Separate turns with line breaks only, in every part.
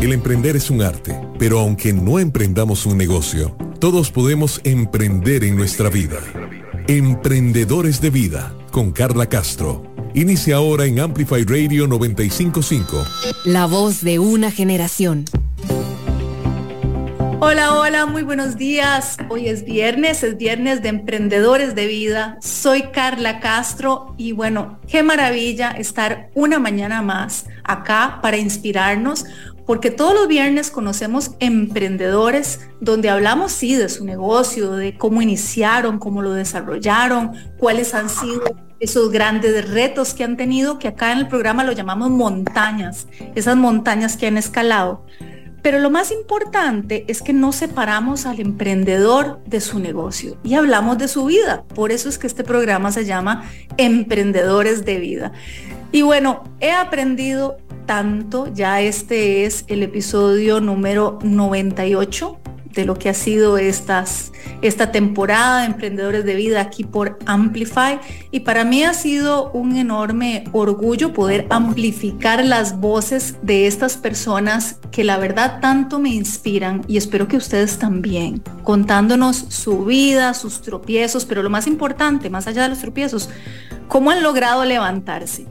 El emprender es un arte, pero aunque no emprendamos un negocio, todos podemos emprender en nuestra vida. Emprendedores de Vida, con Carla Castro. Inicia ahora en Amplify Radio 955.
La voz de una generación.
Hola, hola, muy buenos días. Hoy es viernes, es viernes de Emprendedores de Vida. Soy Carla Castro y bueno, qué maravilla estar una mañana más acá para inspirarnos, porque todos los viernes conocemos emprendedores donde hablamos sí de su negocio, de cómo iniciaron, cómo lo desarrollaron, cuáles han sido esos grandes retos que han tenido, que acá en el programa lo llamamos montañas, esas montañas que han escalado. Pero lo más importante es que no separamos al emprendedor de su negocio y hablamos de su vida. Por eso es que este programa se llama Emprendedores de Vida. Y bueno, he aprendido tanto, ya este es el episodio número 98 de lo que ha sido estas, esta temporada de Emprendedores de Vida aquí por Amplify. Y para mí ha sido un enorme orgullo poder amplificar las voces de estas personas que la verdad tanto me inspiran y espero que ustedes también, contándonos su vida, sus tropiezos, pero lo más importante, más allá de los tropiezos, cómo han logrado levantarse.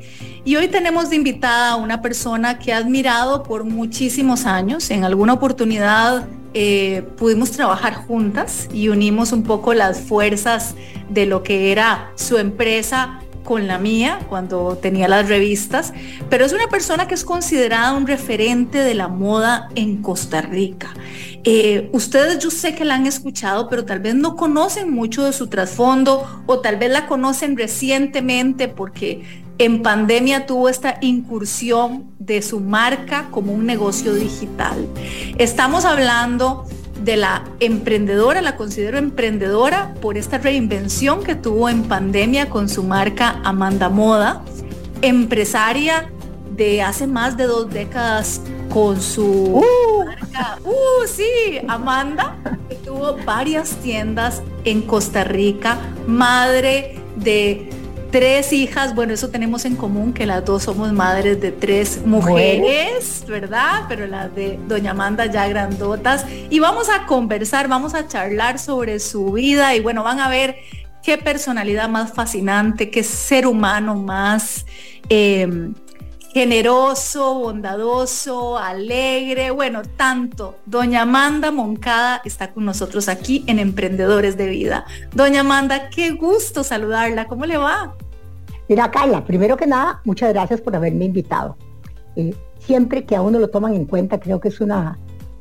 Y hoy tenemos de invitada a una persona que ha admirado por muchísimos años. En alguna oportunidad eh, pudimos trabajar juntas y unimos un poco las fuerzas de lo que era su empresa con la mía cuando tenía las revistas, pero es una persona que es considerada un referente de la moda en Costa Rica. Eh, ustedes yo sé que la han escuchado, pero tal vez no conocen mucho de su trasfondo o tal vez la conocen recientemente porque en pandemia tuvo esta incursión de su marca como un negocio digital. Estamos hablando de la emprendedora, la considero emprendedora por esta reinvención que tuvo en pandemia con su marca Amanda Moda, empresaria de hace más de dos décadas con su uh. marca, uh, sí, Amanda, que tuvo varias tiendas en Costa Rica, madre de tres hijas, bueno, eso tenemos en común, que las dos somos madres de tres mujeres, ¿verdad? Pero las de Doña Amanda ya grandotas. Y vamos a conversar, vamos a charlar sobre su vida y bueno, van a ver qué personalidad más fascinante, qué ser humano más... Em, generoso, bondadoso, alegre, bueno, tanto. Doña Amanda Moncada está con nosotros aquí en Emprendedores de Vida. Doña Amanda, qué gusto saludarla, ¿cómo le va?
Mira, Carla, primero que nada, muchas gracias por haberme invitado. Eh, siempre que a uno lo toman en cuenta, creo que es una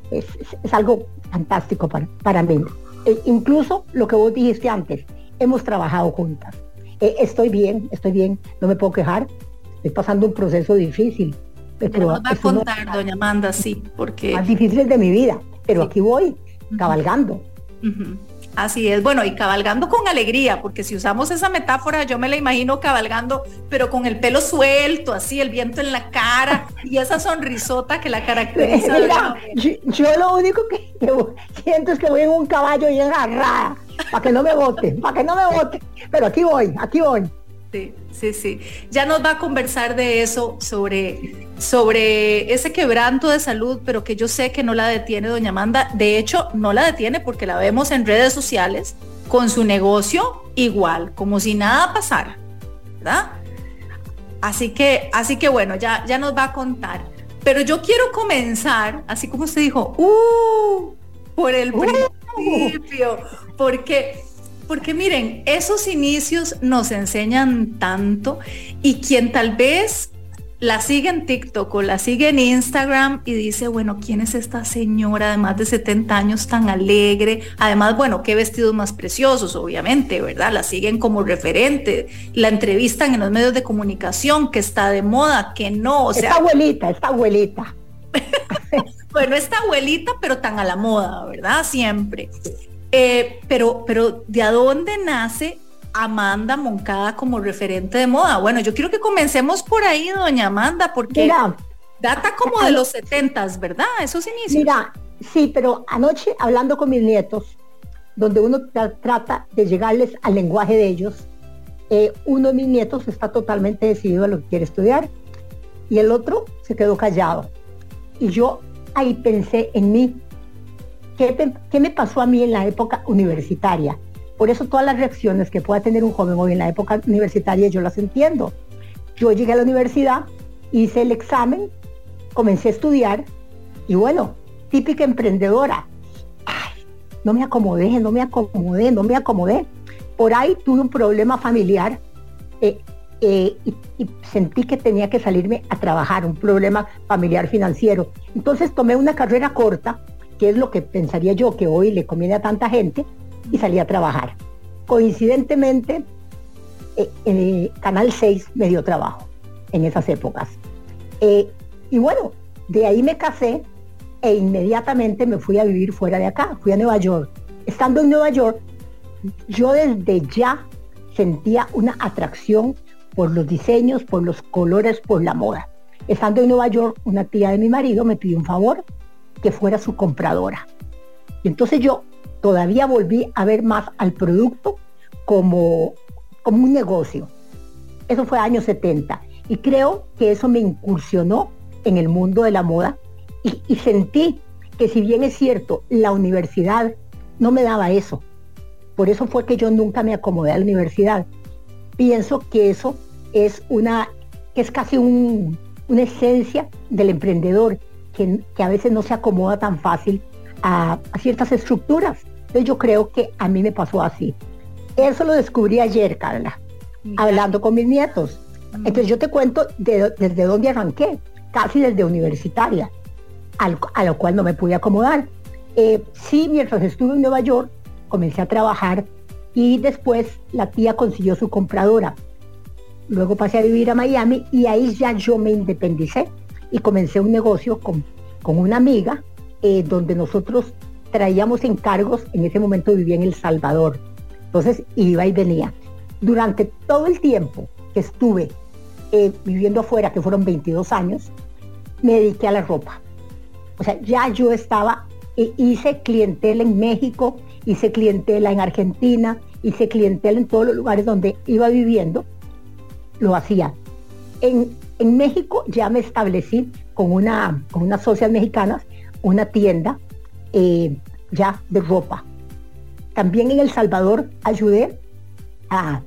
es, algo fantástico para, para mí. Eh, incluso lo que vos dijiste antes, hemos trabajado juntas. Eh, estoy bien, estoy bien, no me puedo quejar estoy pasando un proceso difícil.
Pero nos va a contar, doña Amanda, sí, porque...
Más difíciles de mi vida, pero aquí voy, cabalgando.
Así es, bueno, y cabalgando con alegría, porque si usamos esa metáfora, yo me la imagino cabalgando, pero con el pelo suelto, así, el viento en la cara y esa sonrisota que la caracteriza.
yo, lo único que, siento es que voy en un caballo y agarrada, para que no me bote, para que no me bote, pero aquí voy, aquí voy.
Sí, sí, sí. Ya nos va a conversar de eso, sobre, sobre ese quebranto de salud, pero que yo sé que no la detiene doña Amanda. De hecho, no la detiene porque la vemos en redes sociales con su negocio igual, como si nada pasara, ¿verdad? Así que, así que bueno, ya, ya nos va a contar. Pero yo quiero comenzar, así como usted dijo, uh, por el uh. principio, porque porque miren, esos inicios nos enseñan tanto y quien tal vez la sigue en TikTok o la sigue en Instagram y dice, bueno, ¿quién es esta señora de más de 70 años tan alegre? Además, bueno, qué vestidos más preciosos, obviamente, ¿verdad? La siguen como referente, la entrevistan en los medios de comunicación, que está de moda, que no, o sea...
Esta abuelita, esta abuelita.
bueno, esta abuelita, pero tan a la moda, ¿verdad? Siempre. Eh, pero, pero ¿de dónde nace Amanda Moncada como referente de moda? Bueno, yo quiero que comencemos por ahí, doña Amanda, porque data como de los setentas, ¿verdad? Esos inicios.
Mira, sí, pero anoche hablando con mis nietos, donde uno trata de llegarles al lenguaje de ellos, eh, uno de mis nietos está totalmente decidido a lo que quiere estudiar y el otro se quedó callado. Y yo ahí pensé en mí. ¿Qué, ¿Qué me pasó a mí en la época universitaria? Por eso todas las reacciones que pueda tener un joven hoy en la época universitaria yo las entiendo. Yo llegué a la universidad, hice el examen, comencé a estudiar y bueno, típica emprendedora. no me acomodé, no me acomodé, no me acomodé. Por ahí tuve un problema familiar eh, eh, y, sentí que tenía que salirme a trabajar, un problema familiar financiero. Entonces tomé una carrera corta, que es lo que pensaría yo que hoy le conviene a tanta gente, y salí a trabajar. Coincidentemente, eh, Canal 6 me dio trabajo en esas épocas. Eh, y bueno, de ahí me casé e inmediatamente me fui a vivir fuera de acá, fui a Nueva York. Estando en Nueva York, yo desde ya sentía una atracción por los diseños, por los colores, por la moda. Estando en Nueva York, una tía de mi marido me pidió un favor, que fuera su compradora. Y entonces yo todavía volví a ver más al producto como, como un negocio. Eso fue años 70. Y creo que eso me incursionó en el mundo de la moda y, y sentí que si bien es cierto, la universidad no me daba eso. Por eso fue que yo nunca me acomodé a la universidad. Pienso que eso es una, que es casi una esencia del emprendedor, que, que, a veces no se acomoda tan fácil a, ciertas estructuras. Entonces yo creo que a mí me pasó así. Eso lo descubrí ayer, Carla, hablando con mis nietos. Entonces yo te cuento desde dónde arranqué, casi desde universitaria, a lo cual no me pude acomodar. Eh, sí, mientras estuve en Nueva York, comencé a trabajar y después la tía consiguió su compradora. Luego pasé a vivir a Miami y ahí ya yo me independicé y comencé un negocio con, con una amiga eh, donde nosotros traíamos encargos, en ese momento vivía en El Salvador, entonces iba y venía. Durante todo el tiempo que estuve eh, viviendo afuera, que fueron 22 años, me dediqué a la ropa. O sea, ya yo estaba, e hice clientela en México, hice clientela en Argentina, hice clientela en todos los lugares donde iba viviendo, lo hacía. En, en México ya me establecí con una, con unas socias mexicanas una tienda eh, ya de ropa. También en El Salvador ayudé a,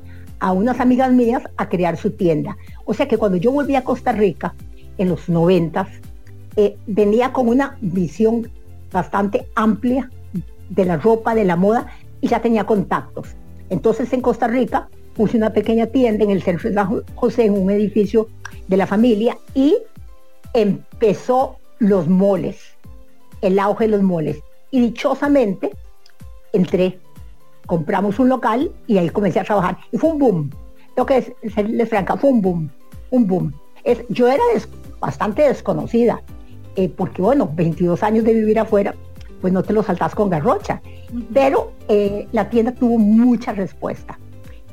unas amigas mías a crear su tienda. O sea que cuando yo volví a Costa Rica en los noventas, eh, venía con una visión bastante amplia de la ropa, de la moda, y ya tenía contactos. Entonces en Costa Rica puse una pequeña tienda en el centro de San José, en un edificio de la familia, y empezó los moles el auge de los moles. Y dichosamente entré, compramos un local y ahí comencé a trabajar. Y fue un boom. Lo que es, serles franca, fue un boom, un boom. Es, yo era bastante desconocida, eh, porque bueno, 22 años de vivir afuera, pues no te lo saltas con garrocha. Pero eh, la tienda tuvo mucha respuesta.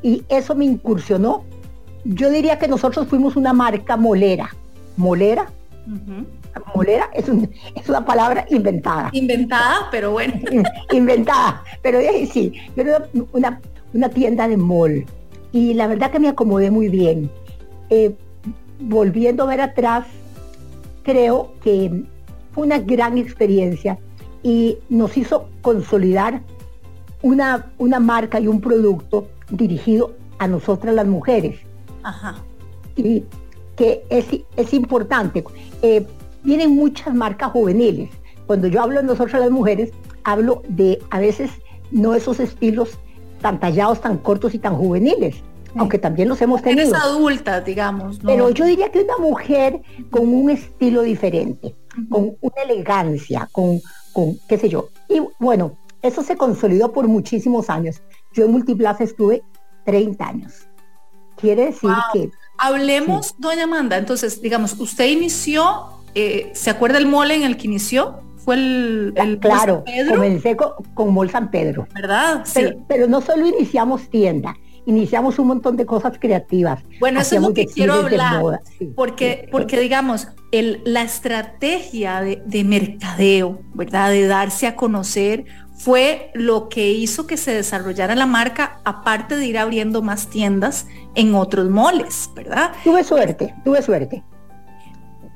Y eso me incursionó. Yo diría que nosotros fuimos una marca molera. Molera, molera es, una palabra inventada.
Inventada, pero bueno.
inventada, pero sí, pero una, una tienda de mall. Y la verdad que me acomodé muy bien. Eh, volviendo a ver atrás, creo que fue una gran experiencia y nos hizo consolidar una, una marca y un producto dirigido a nosotras las mujeres. Ajá. Y que es, es importante. Eh, vienen muchas marcas juveniles. Cuando yo hablo de nosotros las mujeres, hablo de a veces no esos estilos tan tallados, tan cortos y tan juveniles, aunque también los hemos tenido.
Eres adulta, digamos.
Pero yo diría que una mujer con un estilo diferente, con una elegancia, con, con, qué sé yo. Y bueno, eso se consolidó por muchísimos años. Yo en Multiplaza estuve 30 años. Quiere decir que...
Hablemos, doña Amanda, entonces, digamos, usted inició eh, ¿se acuerda el mole en el que inició? Fue el, el
claro, comencé con, con Mol San Pedro.
¿Verdad?
Sí. Pero, no solo iniciamos tienda, iniciamos un montón de cosas creativas.
Bueno, eso es lo que quiero hablar, porque, porque digamos, el, la estrategia de, de, mercadeo, ¿verdad? De darse a conocer fue lo que hizo que se desarrollara la marca, aparte de ir abriendo más tiendas en otros moles, ¿verdad?
Tuve suerte, tuve suerte.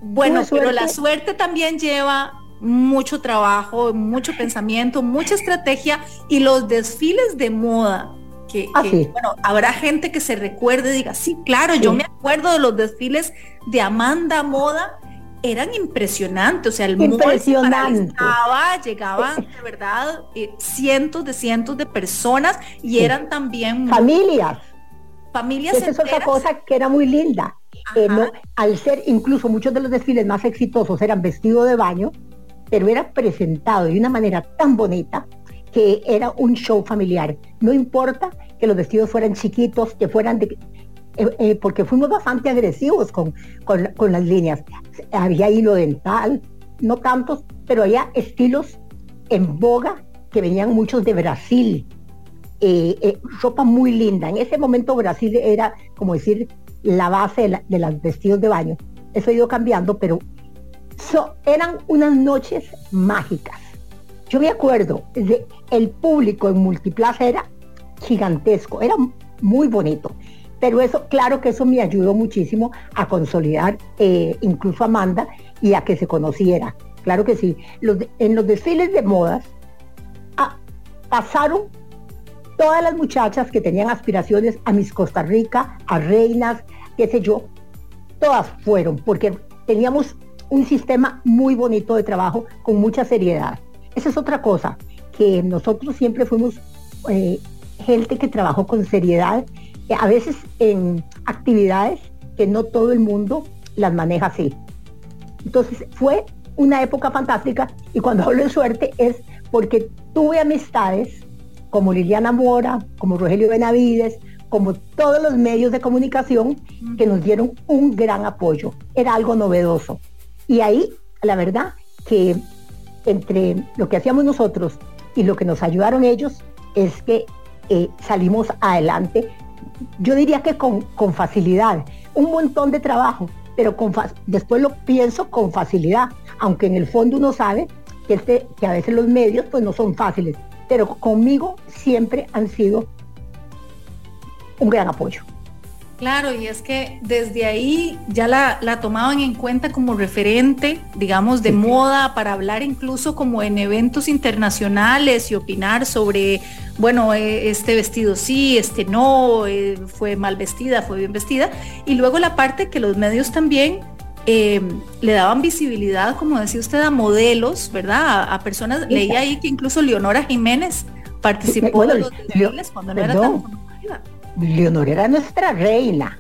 Bueno, pero la suerte también lleva mucho trabajo, mucho pensamiento, mucha estrategia y los desfiles de moda. Que,
Ah, sí.
bueno, habrá gente que se recuerde y diga, sí, claro, yo me acuerdo de los desfiles de Amanda Moda, eran impresionantes, o sea, el
Impresionante.
paralizaba, llegaban de verdad eh, cientos de cientos de personas y eran también
Familias.
familias
Esa es otra cosa que era muy linda. Eh, no- al ser incluso muchos de los desfiles más exitosos eran vestido de baño, pero era presentado de una manera tan bonita que era un show familiar. No importa que los vestidos fueran chiquitos, que fueran de... eh, eh, porque fuimos bastante agresivos con, con, las líneas. Había hilo dental, no tantos, pero había estilos en boga que venían muchos de Brasil, eh, ropa muy linda. En ese momento Brasil era, como decir, la base de, los vestidos de baño. Eso ha ido cambiando, pero eran unas noches mágicas. Yo me acuerdo, el público en Multiplaza era gigantesco, era muy bonito. Pero eso, claro que eso me ayudó muchísimo a consolidar eh, incluso a Amanda y a que se conociera. Claro que sí. En los desfiles de modas ah, pasaron todas las muchachas que tenían aspiraciones a Miss Costa Rica, a reinas, qué sé yo, todas fueron, porque teníamos un sistema muy bonito de trabajo con mucha seriedad. Esa es otra cosa, que nosotros siempre fuimos eh, gente que trabajó con seriedad, a veces en actividades que no todo el mundo las maneja así. Entonces fue una época fantástica y cuando hablo de suerte es porque tuve amistades como Liliana Mora, como Rogelio Benavides, como todos los medios de comunicación que nos dieron un gran apoyo. Era algo novedoso. Y ahí, la verdad, que entre lo que hacíamos nosotros y lo que nos ayudaron ellos es que eh, salimos adelante, yo diría que con, con facilidad, un montón de trabajo, pero después lo pienso con facilidad, aunque en el fondo uno sabe que, este, que a veces los medios pues no son fáciles, pero conmigo siempre han sido un gran apoyo.
Claro, y es que desde ahí ya la, la tomaban en cuenta como referente, digamos, de moda para hablar incluso como en eventos internacionales y opinar sobre, bueno, eh, este vestido sí, este no, eh, fue mal vestida, fue bien vestida. Y luego la parte que los medios también eh, le daban visibilidad, como decía usted, a modelos, ¿verdad? A, a personas, leía ahí que incluso Leonora Jiménez participó de los desfiles cuando no era tan conocida.
Leonor era nuestra reina.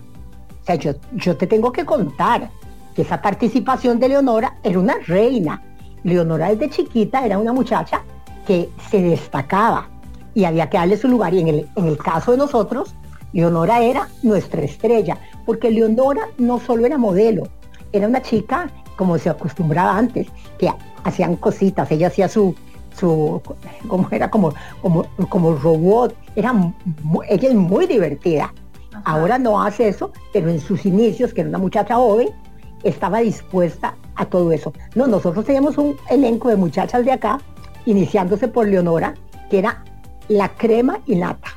O sea, yo, yo te tengo que contar que esa participación de Leonora era una reina. Leonora desde chiquita era una muchacha que se destacaba y había que darle su lugar. Y en el, en el caso de nosotros, Leonora era nuestra estrella, porque Leonora no solo era modelo, era una chica como se acostumbraba antes, que hacían cositas, ella hacía su, su como era como, como, como robot, era ella es muy divertida.
Ajá.
Ahora no hace eso, pero en sus inicios, que era una muchacha joven, estaba dispuesta a todo eso. No, nosotros teníamos un elenco de muchachas de acá, iniciándose por Leonora, que era la crema y nata.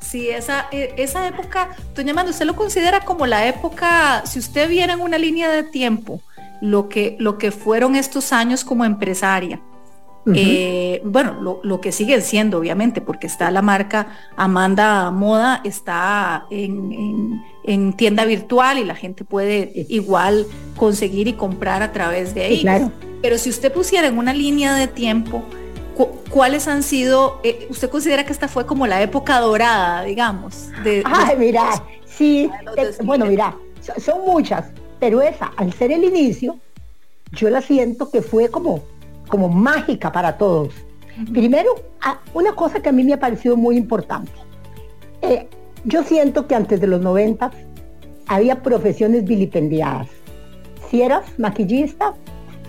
Sí, esa, e- esa época, doña Amanda, ¿usted lo considera como la época, si usted viera en una línea de tiempo, lo que, lo que fueron estos años como empresaria? Eh, bueno, lo, lo que siguen siendo, obviamente, porque está la marca Amanda Moda, está en, en- en tienda virtual y la gente puede igual conseguir y comprar a través de ahí.
Sí, claro.
Pero si usted pusiera en una línea de tiempo, cu- ¿cuáles han sido, eh, usted considera que esta fue como la época dorada, digamos? De,
Ay,
de-
mira, sí,
los
bueno, mira, so- son muchas, pero esa, al ser el inicio, yo la siento que fue como, como mágica para todos. Primero, una cosa que a mí me ha parecido muy importante. Eh, yo siento que antes de los 90 había profesiones vilipendiadas. Si eras maquillista,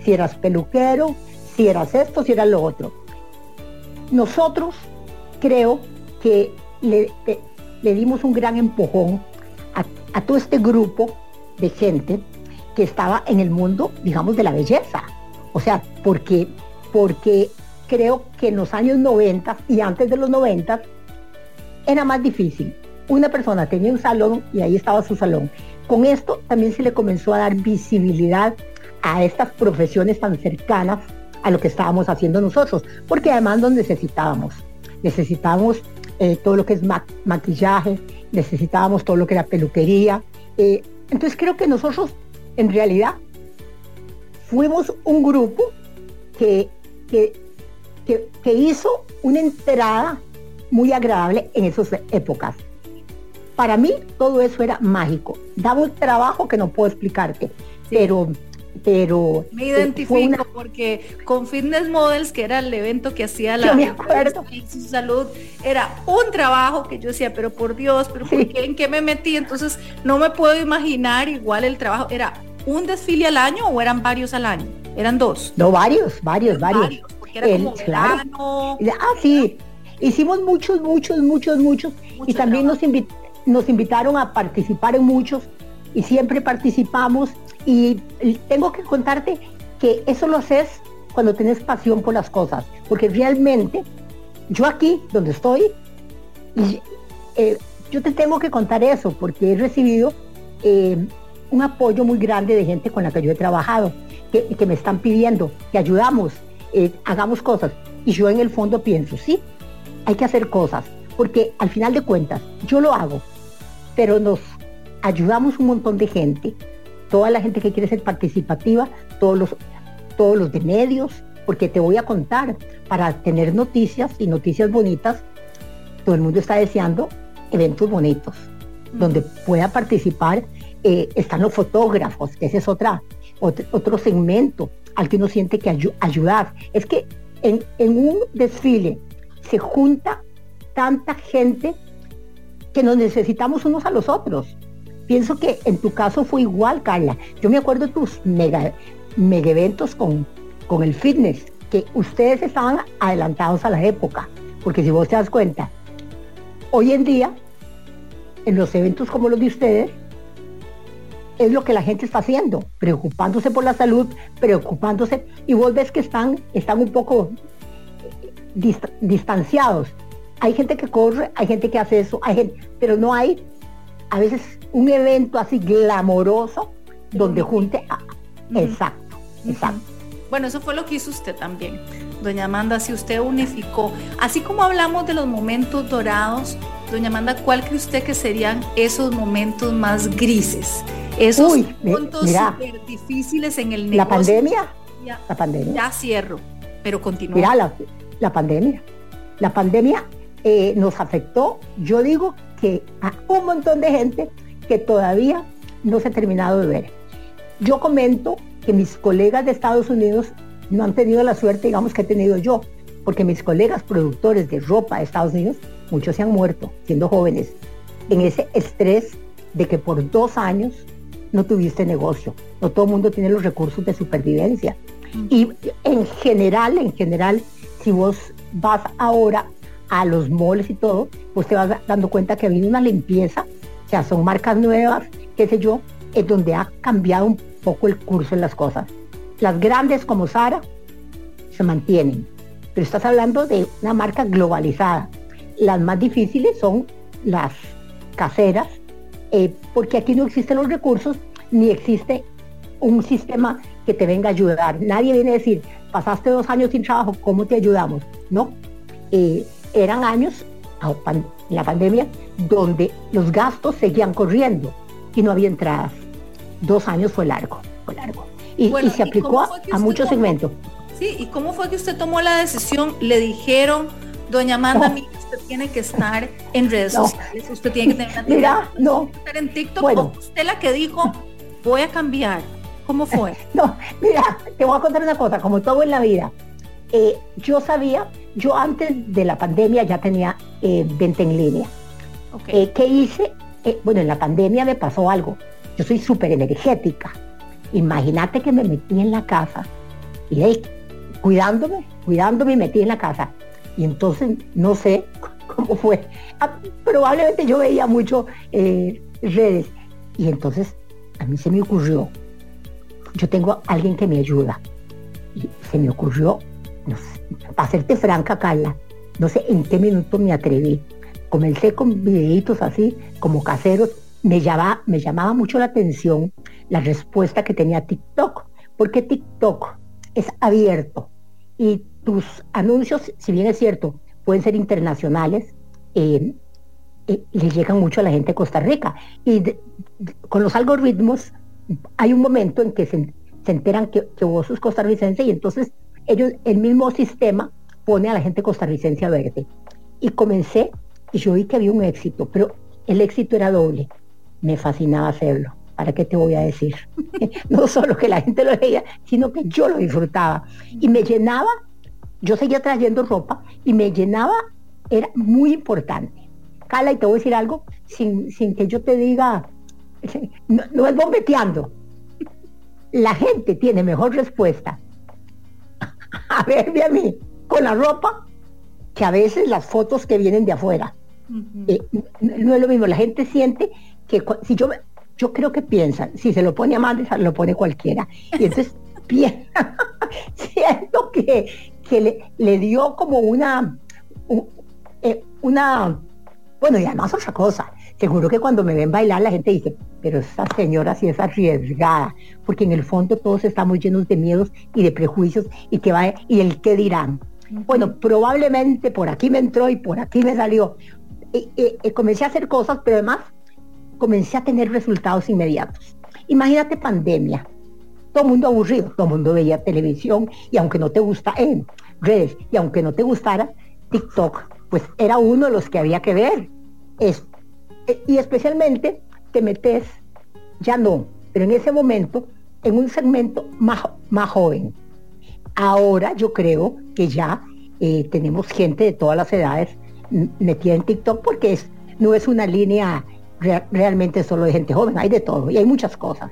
si eras peluquero, si eras esto, si eras lo otro. Nosotros creo que le, le- le dimos un gran empujón a, a todo este grupo de gente que estaba en el mundo, digamos, de la belleza. O sea, porque, porque creo que en los años 90 y antes de los 90 era más difícil. Una persona tenía un salón y ahí estaba su salón. Con esto también se le comenzó a dar visibilidad a estas profesiones tan cercanas a lo que estábamos haciendo nosotros, porque además nos necesitábamos. Necesitábamos eh, todo lo que es maquillaje, necesitábamos todo lo que era peluquería. Eh, entonces creo que nosotros en realidad fuimos un grupo que, que, que, hizo una entrada muy agradable en esas épocas. Para mí todo eso era mágico. Daba un trabajo que no puedo explicarte, pero pero
me identifico porque con Fitness Models, que era el evento que hacía la
me acuerdo.
su salud, era un trabajo que yo decía, pero por Dios, pero ¿por qué, ¿en qué me metí? Entonces no me puedo imaginar igual el trabajo. ¿Era un desfile al año o eran varios al año? Eran dos.
No, varios, varios, varios.
porque era como
verano. Ah, sí. Hicimos muchos, muchos, muchos, muchos. y también nos, nos invitaron a participar en muchos y siempre participamos y tengo que contarte que eso lo haces cuando tienes pasión por las cosas, porque realmente yo aquí, donde estoy, eh, yo te tengo que contar eso, porque he recibido eh, un apoyo muy grande de gente con la que yo he trabajado, que, que me están pidiendo que ayudamos, eh, hagamos cosas. Y yo en el fondo pienso, sí, hay que hacer cosas, porque al final de cuentas, yo lo hago, pero nos ayudamos un montón de gente toda la gente que quiere ser participativa, todos los, todos los de medios, porque te voy a contar, para tener noticias y noticias bonitas, todo el mundo está deseando eventos bonitos, donde pueda participar, eh, están los fotógrafos, ese es otra, otro, segmento al que uno siente que ayudar. Es que en, en un desfile se junta tanta gente que nos necesitamos unos a los otros. Pienso que en tu caso fue igual, Carla. Yo me acuerdo de tus mega, mega eventos con, con el fitness, que ustedes estaban adelantados a la época. Porque si vos te das cuenta, hoy en día, en los eventos como los de ustedes, es lo que la gente está haciendo, preocupándose por la salud, preocupándose, y vos ves que están, están un poco distanciados. Hay gente que corre, hay gente que hace eso, hay gente, pero no hay a veces un evento así glamoroso donde junte a... Exacto, exacto.
Bueno, eso fue lo que hizo usted también, doña Amanda, si usted unificó, así como hablamos de los momentos dorados, doña Amanda, ¿cuál cree usted que serían esos momentos más grises? Esos puntos súper difíciles en el negocio.
La pandemia. la pandemia.
Ya cierro, pero continúa.
Mira, la, pandemia. La pandemia eh, nos afectó, yo digo que a un montón de gente que todavía no se ha terminado de ver. Yo comento que mis colegas de Estados Unidos no han tenido la suerte, digamos, que he tenido yo, porque mis colegas productores de ropa de Estados Unidos, muchos se han muerto siendo jóvenes, en ese estrés de que por dos años no tuviste negocio. No todo el mundo tiene los recursos de supervivencia. Y en general, en general, si vos vas ahora a los moles y todo, pues te vas dando cuenta que ha habido una limpieza, o sea, son marcas nuevas, qué sé yo, es donde ha cambiado un poco el curso en las cosas. Las grandes como Sara se mantienen, pero estás hablando de una marca globalizada. Las más difíciles son las caseras, eh, porque aquí no existen los recursos ni existe un sistema que te venga a ayudar. Nadie viene a decir, pasaste dos años sin trabajo, ¿cómo te ayudamos? No. Eh, eran años, la pandemia, donde los gastos seguían corriendo y no había entradas. Dos años fue largo, fue largo. Y, se aplicó a, muchos segmentos.
Sí, ¿y cómo fue que usted tomó la decisión? Le dijeron, doña Amanda, usted tiene que estar en redes sociales, usted tiene que tener
Mira, no.
estar en TikTok, bueno. usted la que dijo, voy a cambiar. ¿Cómo fue?
No, mira, te voy a contar una cosa, como todo en la vida. Eh, yo sabía, yo antes de la pandemia ya tenía eh, venta en línea. Eh, ¿Qué hice? bueno, en la pandemia me pasó algo. Yo soy súper energética. Imagínate que me metí en la casa y ahí, cuidándome, cuidándome, metí en la casa. Y entonces no sé cómo fue. Ah, probablemente yo veía mucho redes. Y entonces a mí se me ocurrió, yo tengo a alguien que me ayuda. Y se me ocurrió para serte franca, Carla, no sé en qué minuto me atreví. Comencé con videitos así, como caseros. Me llamaba, me llamaba mucho la atención la respuesta que tenía TikTok, Porque TikTok es abierto y tus anuncios, si bien es cierto, pueden ser internacionales, eh, eh, les llegan mucho a la gente de Costa Rica. Y con los algoritmos hay un momento en que se, enteran que, que, vos sos costarricense y entonces ellos, el mismo sistema pone a la gente costarricense a verte. Y comencé y yo vi que había un éxito, pero el éxito era doble. Me fascinaba hacerlo. ¿Para qué te voy a decir? no solo que la gente lo veía, sino que yo lo disfrutaba. Y me llenaba, yo seguía trayendo ropa y me llenaba, era muy importante. Cala, y te voy a decir algo, sin, sin que yo te diga, no, no es bombeteando. La gente tiene mejor respuesta a verme a mí con la ropa que a veces las fotos que vienen de afuera. Eh, no es lo mismo, la gente siente que si yo, yo creo que piensan, si se lo pone a Amanda, lo pone cualquiera. Y entonces piensa, siento que, que le, dio como una, eh, una, bueno, y además otra cosa, seguro que cuando me ven bailar la gente dice, pero esa señora sí es arriesgada, porque en el fondo todos estamos llenos de miedos y de prejuicios y que va y el qué dirán. Bueno, probablemente por aquí me entró y por aquí me salió. Y, comencé a hacer cosas, pero además comencé a tener resultados inmediatos. Imagínate pandemia, todo el mundo aburrido, todo el mundo veía televisión y aunque no te gusta en redes y aunque no te gustara TikTok, pues era uno de los que había que ver. Es, e, y especialmente te metes, ya no, pero en ese momento, en un segmento más, más joven. Ahora yo creo que ya eh, tenemos gente de todas las edades metida en TikTok porque es, no es una línea realmente solo de gente joven, hay de todo y hay muchas cosas.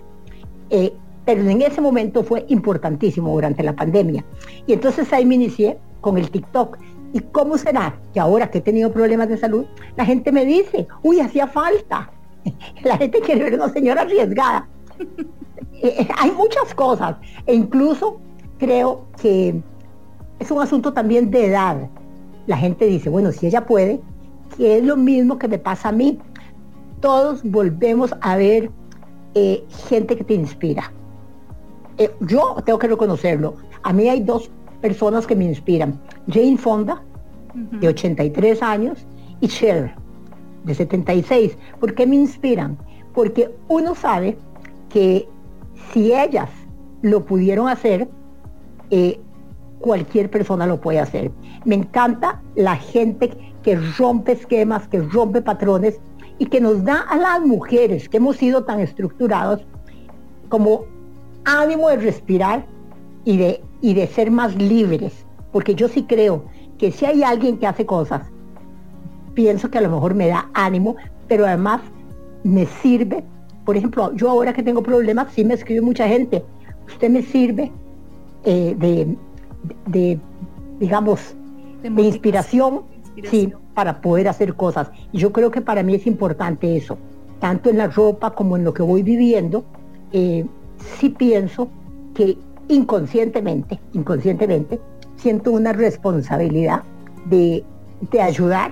Eh, pero en ese momento fue importantísimo durante la pandemia. Y entonces ahí me inicié con el TikTok. ¿Y cómo será que ahora que he tenido problemas de salud, la gente me dice, uy, hacía falta? La gente quiere ver una señora arriesgada. Eh, hay muchas cosas. E incluso creo que es un asunto también de edad. La gente dice, bueno, si ella puede, que es lo mismo que me pasa a mí. Todos volvemos a ver eh, gente que te inspira. Eh, yo tengo que reconocerlo. A mí hay dos personas que me inspiran. Jane Fonda, de 83 años, y Cher, de 76. ¿Por qué me inspiran? Porque uno sabe que si ellas lo pudieron hacer, eh, cualquier persona lo puede hacer. Me encanta la gente que rompe esquemas, que rompe patrones y que nos da a las mujeres que hemos sido tan estructurados como ánimo de respirar y de, y de ser más libres. Porque yo sí creo que si hay alguien que hace cosas, pienso que a lo mejor me da ánimo, pero además me sirve. Por ejemplo, yo ahora que tengo problemas, sí me escribe mucha gente, usted me sirve eh, de, de, digamos, de, inspiración, sí, para poder hacer cosas. Y yo creo que para mí es importante eso, tanto en la ropa como en lo que voy viviendo. Eh, sí pienso que inconscientemente, inconscientemente, siento una responsabilidad de, de ayudar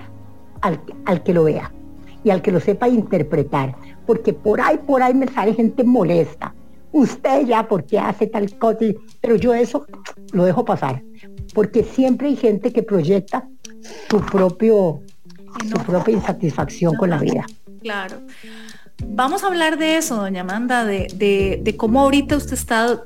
al, al, que lo vea y al que lo sepa interpretar. Porque por ahí, por ahí me sale gente molesta. Usted ya, porque hace tal cosa? Pero yo eso lo dejo pasar, porque siempre hay gente que proyecta su propio su propia insatisfacción con la vida.
Claro. Vamos a hablar de eso, doña Amanda, de, de, cómo ahorita usted está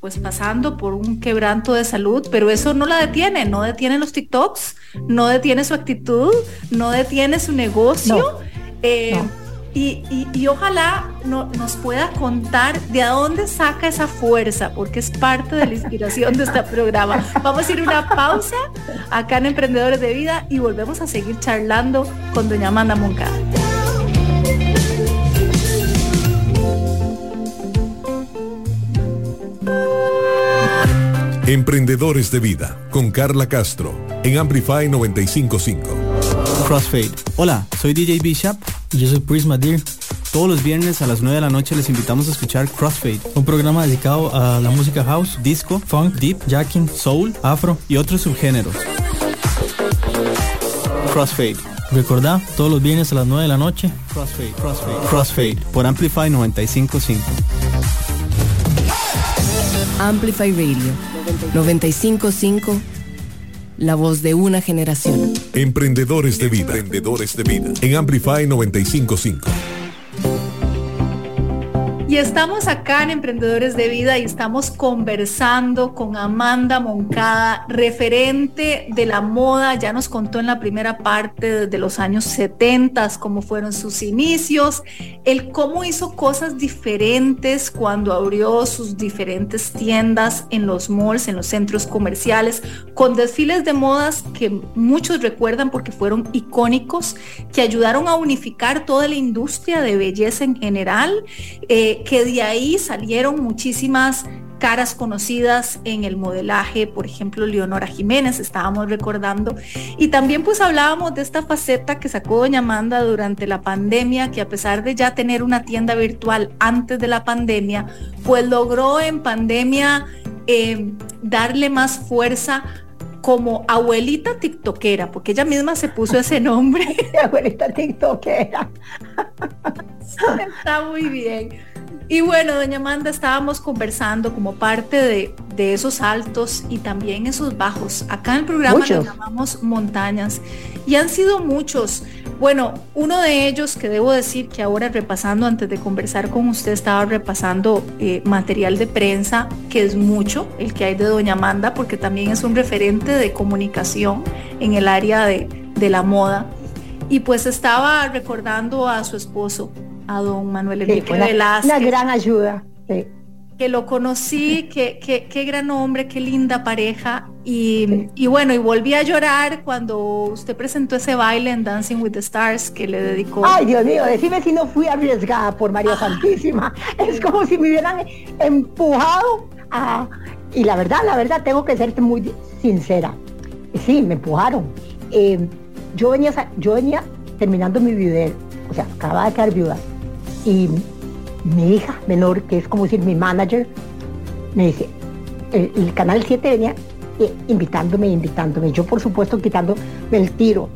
pues pasando por un quebranto de salud, pero eso no la detiene, no detiene los TikToks, no detiene su actitud, no detiene su negocio. Eh, y, ojalá nos pueda contar de dónde saca esa fuerza, porque es parte de la inspiración de este programa. Vamos a ir una pausa acá en Emprendedores de Vida y volvemos a seguir charlando con doña Amanda Moncada.
Emprendedores de Vida con Carla Castro en Amplify 955.
Crossfade. Hola, soy DJ Bishop
y yo soy Prisma Deer.
Todos los viernes a las 9 de la noche les invitamos a escuchar Crossfade,
un programa dedicado a la música house,
disco,
funk,
deep,
jacking,
soul,
afro
y otros subgéneros. Crossfade.
Recordá, todos los viernes a las 9 de la noche.
Crossfade, Crossfade, Crossfade por Amplify 955.
Amplify Radio 955, la voz de una generación.
Emprendedores de vida. Emprendedores de vida. En Amplify 955.
Y estamos acá en Emprendedores de Vida y estamos conversando con Amanda Moncada, referente de la moda. Ya nos contó en la primera parte desde los años 70 cómo fueron sus inicios, el cómo hizo cosas diferentes cuando abrió sus diferentes tiendas en los malls, en los centros comerciales, con desfiles de modas que muchos recuerdan porque fueron icónicos, que ayudaron a unificar toda la industria de belleza en general. Eh, que de ahí salieron muchísimas caras conocidas en el modelaje, por ejemplo, Leonora Jiménez, estábamos recordando. Y también pues hablábamos de esta faceta que sacó Doña Amanda durante la pandemia, que a pesar de ya tener una tienda virtual antes de la pandemia, pues logró en pandemia eh, darle más fuerza como abuelita tiktokera, porque ella misma se puso ese nombre.
abuelita tiktokera.
Está muy bien. Y bueno, doña Amanda, estábamos conversando como parte de, esos altos y también esos bajos. Acá en el programa nos llamamos montañas y han sido muchos. Bueno, uno de ellos que debo decir que ahora repasando, antes de conversar con usted, estaba repasando eh, material de prensa, que es mucho, el que hay de doña Amanda, porque también es un referente de comunicación en el área de, de la moda. Y pues estaba recordando a su esposo, a don Manuel Enrique Velázquez.
Una gran ayuda.
Que lo conocí, que, qué gran hombre, qué linda pareja. Y, bueno, y volví a llorar cuando usted presentó ese baile en Dancing with the Stars que le dedicó.
Ay, Dios mío, decime si no fui arriesgada por María ah. Santísima. Es como si me hubieran empujado a... Y la verdad, la verdad, tengo que serte muy sincera. Sí, me empujaron. Eh, yo, venía, yo venía terminando mi video, o sea, acababa de quedar viuda y mi hija menor, que es como decir mi manager, me dice, el, Canal 7 venía eh, invitándome, invitándome. Yo, por supuesto, quitándome el tiro.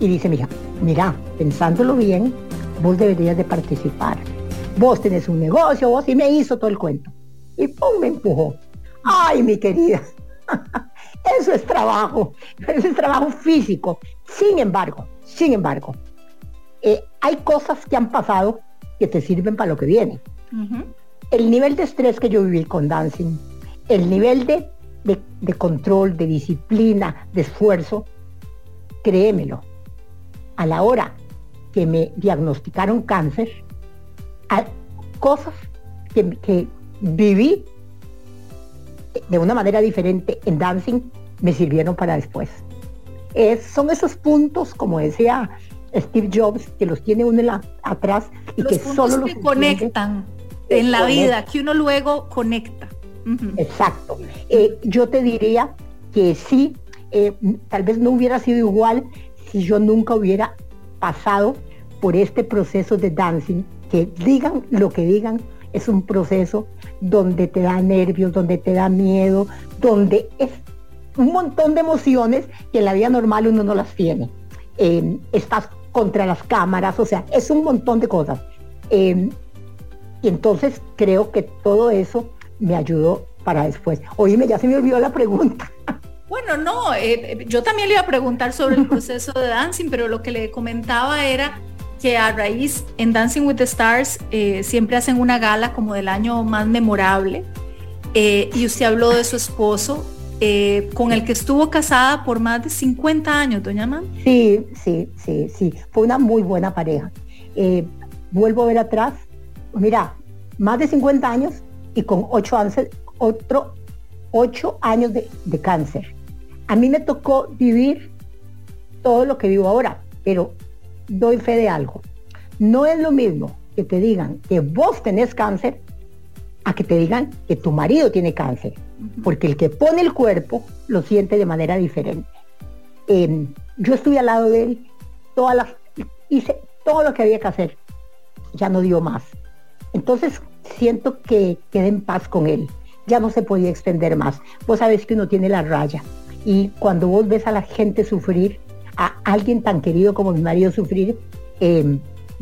Y dice mi hija, mira, pensándolo bien, vos deberías de participar. Vos tenés un negocio, vos, y me hizo todo el cuento. Y pum, me empujó. Ay, mi querida, eso es trabajo, eso es trabajo físico. Sin embargo, sin embargo, eh, hay cosas que han pasado que te sirven para lo que viene. El nivel de estrés que yo viví con dancing, el nivel de, de, control, de disciplina, de esfuerzo, créemelo, a la hora que me diagnosticaron cáncer, cosas que, que, viví de una manera diferente en dancing me sirvieron para después. son esos puntos, como decía Steve Jobs, que los tiene uno atrás y que solo los
que conectan en la vida, que uno luego conecta.
Exacto. Eh, yo te diría que sí, eh, tal vez no hubiera sido igual si yo nunca hubiera pasado por este proceso de dancing, que digan lo que digan, es un proceso donde te da nervios, donde te da miedo, donde es un montón de emociones que en la vida normal uno no las tiene. Eh, estás contra las cámaras, o sea, es un montón de cosas. Em, y entonces creo que todo eso me ayudó para después. Oíme, ya se me olvidó la pregunta.
Bueno, no, eh, yo también le iba a preguntar sobre el proceso de dancing, pero lo que le comentaba era que a raíz en Dancing with the Stars eh, siempre hacen una gala como del año más memorable. Eh, y usted habló de su esposo, eh, con el que estuvo casada por más de 50 años, doña Man.
Sí, sí, sí, sí. Fue una muy buena pareja. Eh, vuelvo a ver atrás, mira, más de 50 años y con 8 años, otro 8 años de, de cáncer. A mí me tocó vivir todo lo que vivo ahora, pero doy fe de algo. No es lo mismo que te digan que vos tenés cáncer a que te digan que tu marido tiene cáncer, porque el que pone el cuerpo lo siente de manera diferente. Em, yo estuve al lado de él, todas las, hice todo lo que había que hacer, ya no dio más. Entonces siento que quedé en paz con él, ya no se podía extender más. Vos sabés que uno tiene la raya y cuando vos ves a la gente sufrir, a alguien tan querido como mi marido sufrir, em,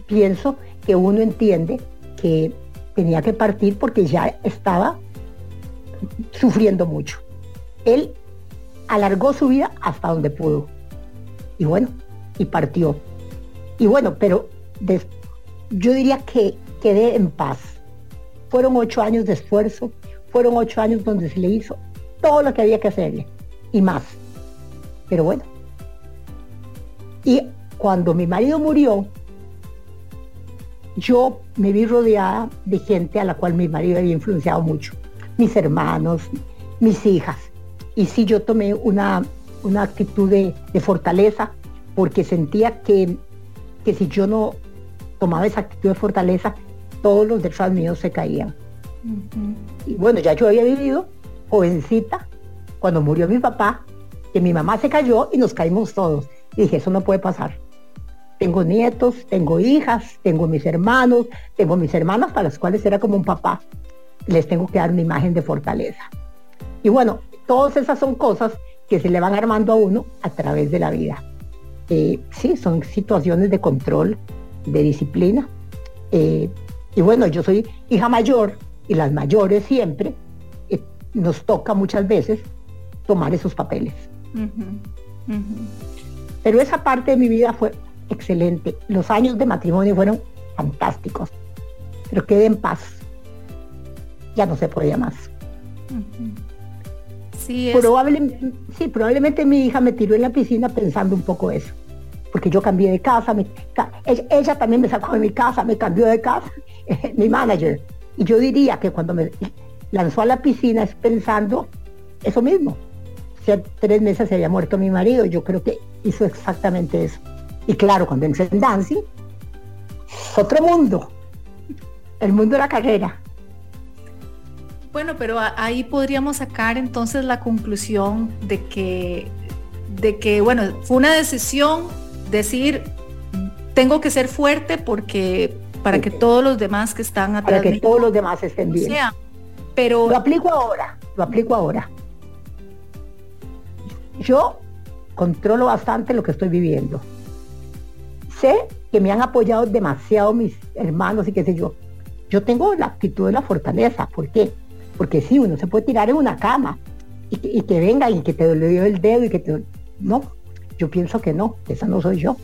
pienso que uno entiende que tenía que partir porque ya estaba sufriendo mucho. Él alargó su vida hasta donde pudo. Y bueno, y partió. Y bueno, pero yo diría que quedé en paz. Fueron ocho años de esfuerzo, fueron ocho años donde se le hizo todo lo que había que hacerle y más. Pero bueno. Y cuando mi marido murió, yo me vi rodeada de gente a la cual mi marido había influenciado mucho. Mis hermanos, mis hijas. Y sí, yo tomé una, una actitud de, fortaleza porque sentía que, que si yo no tomaba esa actitud de fortaleza, todos los detrás míos se caían. Y bueno, ya yo había vivido, jovencita, cuando murió mi papá, que mi mamá se cayó y nos caímos todos. Y dije, eso no puede pasar. Tengo nietos, tengo hijas, tengo mis hermanos, tengo mis hermanas para las cuales era como un papá. Les tengo que dar una imagen de fortaleza. Y bueno, todas esas son cosas que se le van armando a uno a través de la vida. Eh, sí, son situaciones de control, de disciplina. Eh, y bueno, yo soy hija mayor y las mayores siempre eh, nos toca muchas veces tomar esos papeles. Pero esa parte de mi vida fue excelente. Los años de matrimonio fueron fantásticos. Pero quedé en paz. Ya no se podía más. sí, probablemente, sí, probablemente mi hija me tiró en la piscina pensando un poco eso. Porque yo cambié de casa, ella, también me sacó de mi casa, me cambió de casa, mi manager. Y yo diría que cuando me lanzó a la piscina es pensando eso mismo, hace tres meses se había muerto mi marido, yo creo que hizo exactamente eso. Y claro, cuando entré en dancing, otro mundo, el mundo de la carrera.
Bueno, pero ahí podríamos sacar entonces la conclusión de que, de que, bueno, fue una decisión decir, tengo que ser fuerte porque para que todos los demás que están
atrás para que todos los demás estén bien. pero lo aplico ahora, lo aplico ahora. Yo controlo bastante lo que estoy viviendo. Sé que me han apoyado demasiado mis hermanos y qué sé yo. Yo tengo la actitud de la fortaleza. ¿Por qué? Porque sí, uno se puede tirar en una cama y que, venga y que te dolió el dedo y que te... No, yo pienso que no, esa no soy yo.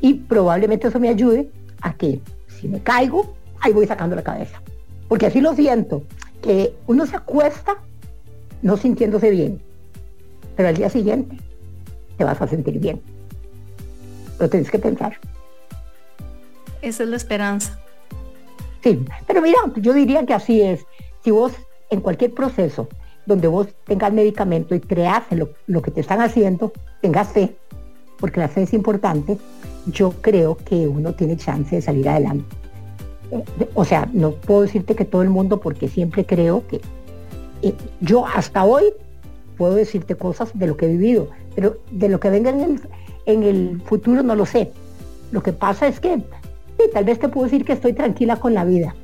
Y probablemente eso me ayude a que si me caigo, ahí voy sacando la cabeza. Porque así lo siento, que uno se acuesta no sintiéndose bien pero al día siguiente te vas a sentir bien. Lo tienes que pensar.
Esa es la esperanza.
Sí, pero mira, yo diría que así es. Si vos en cualquier proceso donde vos tengas medicamento y creas en lo, que te están haciendo, tengas fe, porque la fe es importante, yo creo que uno tiene chance de salir adelante. O sea, no puedo decirte que todo el mundo, porque siempre creo que eh, yo hasta hoy puedo decirte cosas de lo que he vivido, pero de lo que venga en el, futuro no lo sé. Lo que pasa es que tal vez te puedo decir que estoy tranquila con la vida.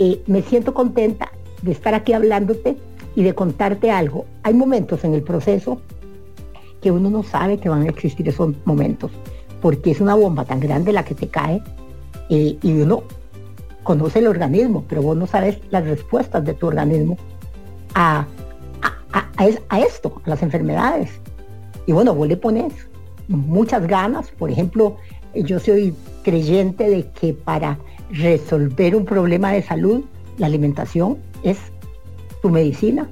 Eh, me siento contenta de estar aquí hablándote y de contarte algo. Hay momentos en el proceso que uno no sabe que van a existir esos momentos, porque es una bomba tan grande la que te cae y uno conoce el organismo, pero vos no sabes las respuestas de tu organismo a a, esto, a las enfermedades. Y bueno, vos le pones muchas ganas. Por ejemplo, yo soy creyente de que para resolver un problema de salud, la alimentación es tu medicina.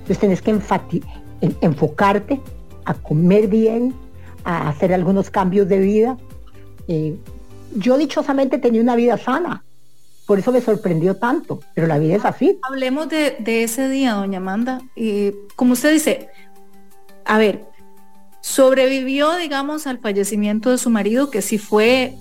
Entonces tienes que enfocarte a comer bien, a hacer algunos cambios de vida. Eh, yo dichosamente tenía una vida sana, por eso me sorprendió tanto, pero la vida es así.
Hablemos de, ese día, doña Amanda. Eh, como usted dice, a ver, sobrevivió, digamos, al fallecimiento de su marido, que sí fue,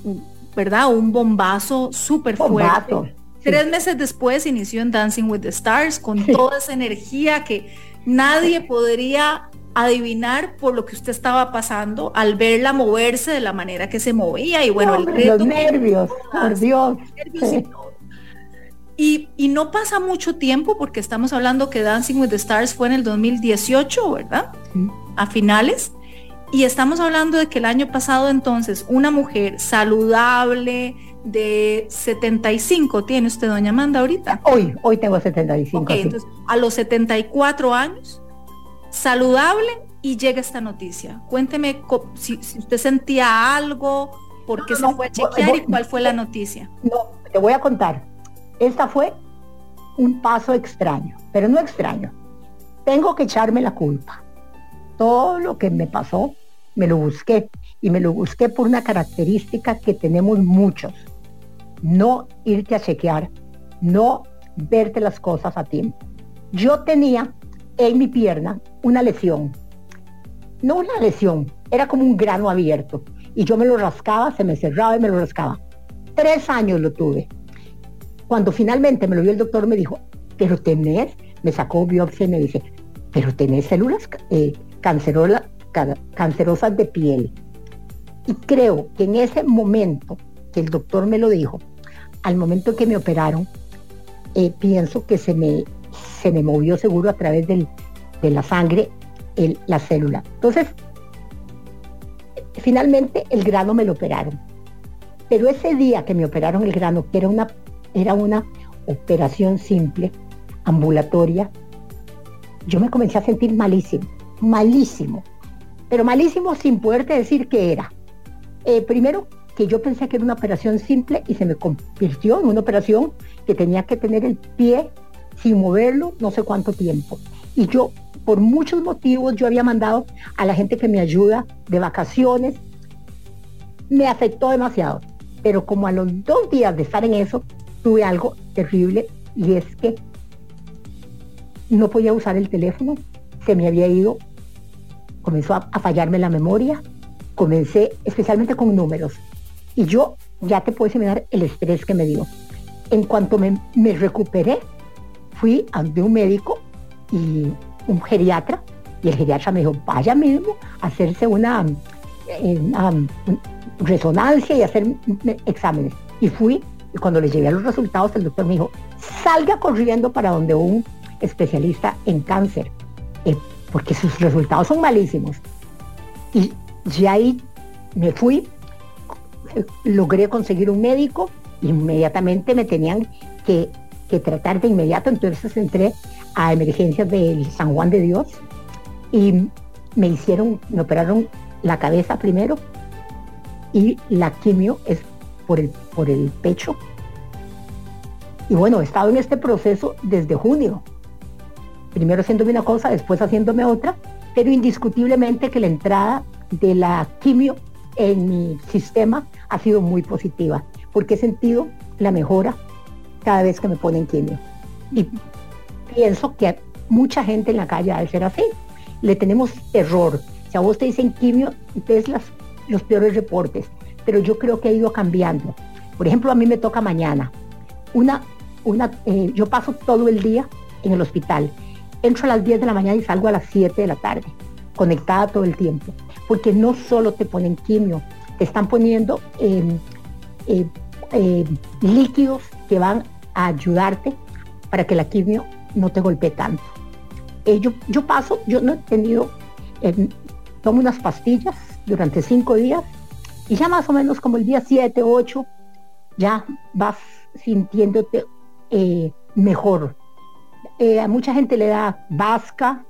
¿verdad? Un bombazo súper fuerte. Tres meses después inició en Dancing with the Stars con toda esa energía que nadie podría adivinar por lo que usted estaba pasando al verla moverse de la manera que se movía y bueno,
el reto los nervios, por Dios.
Y, no pasa mucho tiempo porque estamos hablando que Dancing with the Stars fue en el 2018, ¿verdad? A finales. Y estamos hablando de que el año pasado entonces una mujer saludable de 75 tiene usted, doña Amanda, ahorita.
Hoy, hoy tengo 75.
Ok, entonces a los 74 años, saludable y llega esta noticia. Cuénteme si, usted sentía algo, por qué se fue a chequear y cuál fue la noticia.
No, te voy a contar. Esta fue un paso extraño, pero no extraño. Tengo que echarme la culpa. Todo lo que me pasó, me lo busqué. Y me lo busqué por una característica que tenemos muchos. No irte a chequear, no verte las cosas a tiempo. Yo tenía en mi pierna una lesión. No una lesión, era como un grano abierto. Y yo me lo rascaba, se me cerraba y me lo rascaba. Tres años lo tuve. Cuando finalmente me lo vio el doctor, me dijo, pero tenés, me sacó biopsia y me dice, pero tenés células eh, cancerosas de piel. Y creo que en ese momento que el doctor me lo dijo, al momento que me operaron, eh, pienso que se me, se me movió seguro a través de la sangre el, la célula. Entonces, finalmente el grano me lo operaron. Pero ese día que me operaron el grano, que era una, era una operación simple, ambulatoria, yo me comencé a sentir malísimo, malísimo, pero malísimo sin poderte decir qué era. Eh, primero, que yo pensé que era una operación simple y se me convirtió en una operación que tenía que tener el pie sin moverlo no sé cuánto tiempo. Y yo, por muchos motivos, yo había mandado a la gente que me ayuda de vacaciones. Me afectó demasiado. Pero como a los dos días de estar en eso, tuve algo terrible y es que no podía usar el teléfono, se me había ido, comenzó a, fallarme la memoria, comencé especialmente con números. Y yo ya te puedes imaginar el estrés que me dio. En cuanto me, recuperé, fui a un médico y un geriatra, y el geriatra me dijo, vaya mismo a hacerse una, eh, resonancia y hacer exámenes. Y fui, y cuando le llevé los resultados, el doctor me dijo, salga corriendo para donde un especialista en cáncer, eh, porque sus resultados son malísimos. Y ya ahí me fui, logré conseguir un médico, inmediatamente me tenían que, que tratar de inmediato, entonces entré a emergencias del San Juan de Dios y me hicieron, me operaron la cabeza primero y la quimio es por el, por el pecho. Y bueno, he estado en este proceso desde junio. Primero haciéndome una cosa, después haciéndome otra, pero indiscutiblemente que la entrada de la quimio en mi sistema ha sido muy positiva, porque he sentido la mejora cada vez que me ponen quimio. Y pienso que mucha gente en la calle ha de ser así. Le tenemos terror. Si a vos te dicen quimio, ves las, los peores reportes, pero yo creo que ha ido cambiando. Por ejemplo, a mí me toca mañana. Una, una, eh, yo paso todo el día en el hospital. Entro a las 10 de la mañana y salgo a las 7 de la tarde, conectada todo el tiempo porque no solo te ponen quimio, te están poniendo em, em, em, líquidos que van a ayudarte para que la quimio no te golpee tanto. Eh, yo, yo, paso, yo no he tenido, tomo unas pastillas durante cinco días y ya más o menos como el día 7, 8, ya vas sintiéndote eh, mejor. Eh, a mucha gente le da vasca,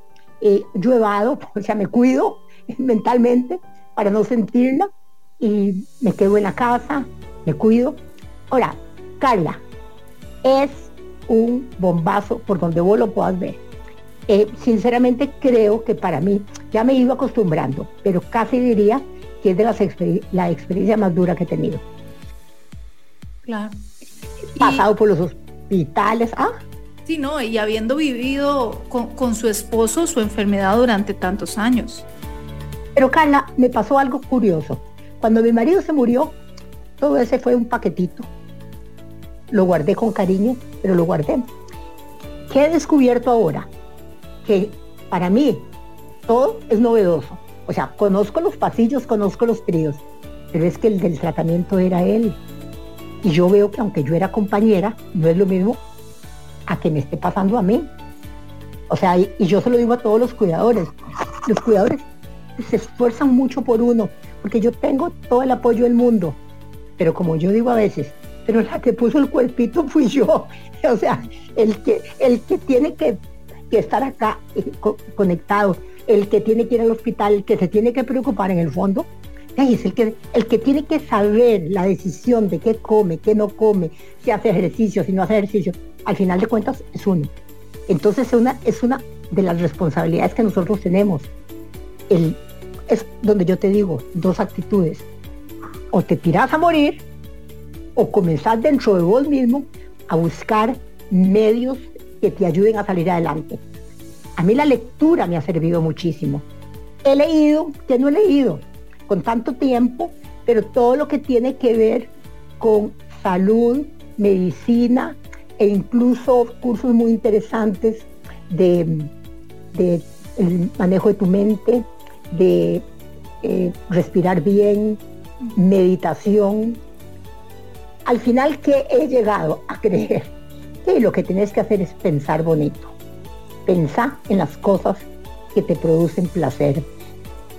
yo evado, o sea, me cuido, mentalmente para no sentirla y me quedo en la casa, me cuido. Ahora, Carla, es un bombazo por donde vos lo puedas ver. Eh, sinceramente creo que para mí, ya me he ido acostumbrando, pero casi diría que es de las la experiencia más dura que he tenido.
Claro.
Pasado por los hospitales. Ah.
Sí, no, y habiendo vivido con, su esposo su enfermedad durante tantos años.
Pero Carla, me pasó algo curioso. Cuando mi marido se murió, todo ese fue un paquetito. Lo guardé con cariño, pero lo guardé. ¿Qué he descubierto ahora? Que para mí todo es novedoso. O sea, conozco los pasillos, conozco los tríos, pero es que el del tratamiento era él. Y yo veo que aunque yo era compañera, no es lo mismo a que me esté pasando a mí. O sea, y, yo se lo digo a todos los cuidadores. Los cuidadores se esfuerzan mucho por uno, porque yo tengo todo el apoyo del mundo, pero como yo digo a veces, pero la que puso el cuerpito fui yo, o sea, el que, el que tiene que, estar acá eh, conectado, el que tiene que ir al hospital, el que se tiene que preocupar en el fondo, es el que, el que tiene que saber la decisión de qué come, qué no come, si hace ejercicio, si no hace ejercicio, al final de cuentas es uno. Entonces es una, es una de las responsabilidades que nosotros tenemos. El, es donde yo te digo, dos actitudes. O te tiras a morir, o comenzar dentro de vos mismo a buscar medios que te ayuden a salir adelante. A mí la lectura me ha servido muchísimo. He leído, que no he leído con tanto tiempo, pero todo lo que tiene que ver con salud, medicina e incluso cursos muy interesantes de, el manejo de tu mente, de eh, respirar bien, meditación. Al final que he llegado a creer que lo que tienes que hacer es pensar bonito. Pensar en las cosas que te producen placer.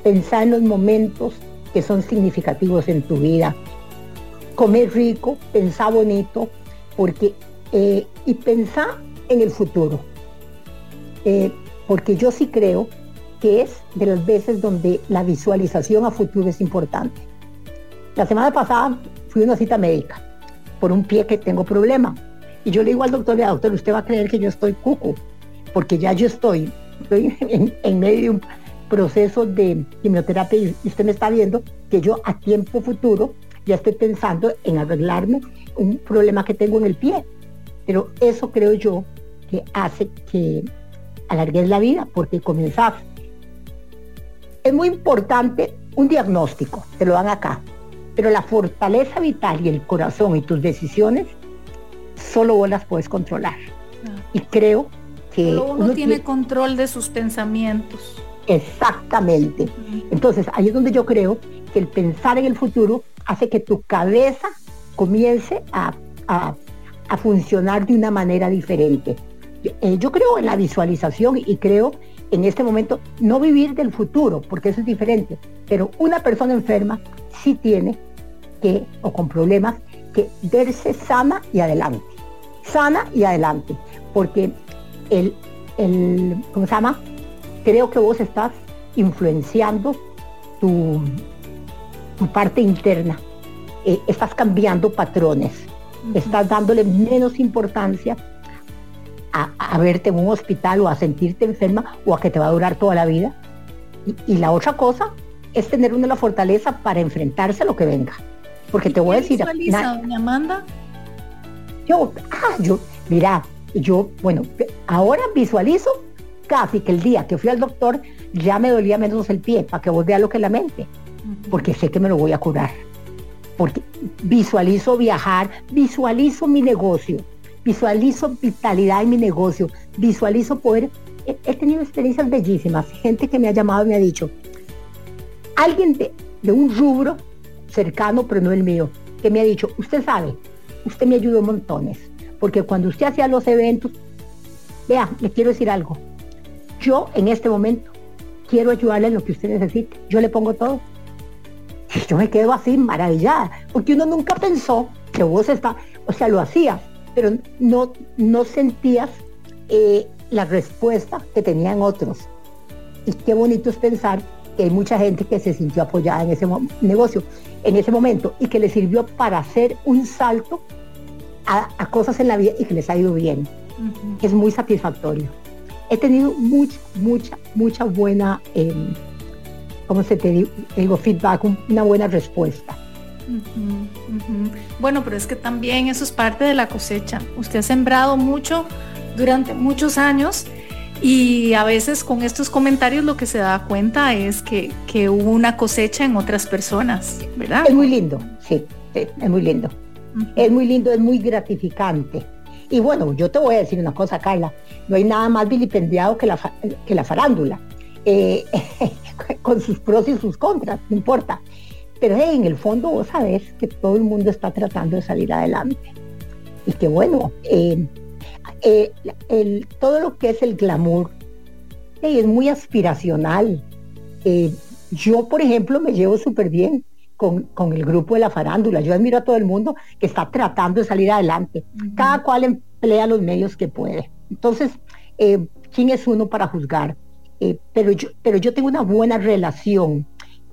Pensar en los momentos que son significativos en tu vida. Comer rico, pensar bonito, porque eh, y pensar en el futuro. Eh, porque yo sí creo que es de las veces donde la visualización a futuro es importante. La semana pasada fui a una cita médica por un pie que tengo problema. Y yo le digo al doctor, doctor, usted va a creer que yo estoy cuco, porque ya yo estoy, estoy en, medio de un proceso de quimioterapia y usted me está viendo que yo a tiempo futuro ya estoy pensando en arreglarme un problema que tengo en el pie. Pero eso creo yo que hace que alargues la vida, porque comenzás. Es muy importante un diagnóstico, te lo dan acá, pero la fortaleza vital y el corazón y tus decisiones, solo vos las puedes controlar. Y creo que...
uno, tiene control de sus pensamientos.
Exactamente. Entonces, ahí es donde yo creo que el pensar en el futuro hace que tu cabeza comience a, a funcionar de una manera diferente. Eh, yo creo en la visualización y creo en este momento no vivir del futuro, porque eso es diferente, pero una persona enferma sí tiene que, o con problemas, que verse sana y adelante. Sana y adelante, porque el, el ¿cómo se llama? Creo que vos estás influenciando tu, tu parte interna, eh, estás cambiando patrones, estás dándole menos importancia a, verte en un hospital o a sentirte enferma o a que te va a durar toda la vida. Y, la otra cosa es tener una la fortaleza para enfrentarse a lo que venga. Porque te voy a decir...
Visualiza, doña Amanda?
Yo, ah, yo, mira, yo, bueno, ahora visualizo casi que el día que fui al doctor ya me dolía menos el pie, para que vos veas lo que es la mente, porque sé que me lo voy a curar. Porque visualizo viajar, visualizo mi negocio, visualizo vitalidad en mi negocio, visualizo poder, he, tenido experiencias bellísimas, gente que me ha llamado y me ha dicho, alguien de, un rubro cercano, pero no el mío, que me ha dicho, usted sabe, usted me ayudó montones, porque cuando usted hacía los eventos, vea, le quiero decir algo, yo en este momento quiero ayudarle en lo que usted necesite, yo le pongo todo. Y yo me quedo así maravillada, porque uno nunca pensó que vos está, o sea, lo hacía, pero no, no sentías eh, la respuesta que tenían otros. Y qué bonito es pensar que hay mucha gente que se sintió apoyada en ese negocio, en ese momento, y que le sirvió para hacer un salto a, cosas en la vida y que les ha ido bien. Es muy satisfactorio. He tenido mucha, mucha, mucha buena, eh, ¿cómo se te digo? Feedback, una buena respuesta.
Bueno, pero es que también eso es parte de la cosecha. Usted ha sembrado mucho durante muchos años y a veces con estos comentarios lo que se da cuenta es que, hubo una cosecha en otras personas, ¿verdad?
Es muy lindo, sí, es muy lindo. Es muy lindo, es muy gratificante. Y bueno, yo te voy a decir una cosa, Carla, no hay nada más vilipendiado que la, que la farándula, eh, con sus pros y sus contras, no importa. Pero en el fondo vos sabés que todo el mundo está tratando de salir adelante. Y que bueno, eh, eh, todo lo que es el glamour es muy aspiracional. Yo, por ejemplo, me llevo súper bien con, el grupo de la farándula. Yo admiro a todo el mundo que está tratando de salir adelante. Cada cual emplea los medios que puede. Entonces, eh, ¿quién es uno para juzgar? Eh, pero, yo, pero yo tengo una buena relación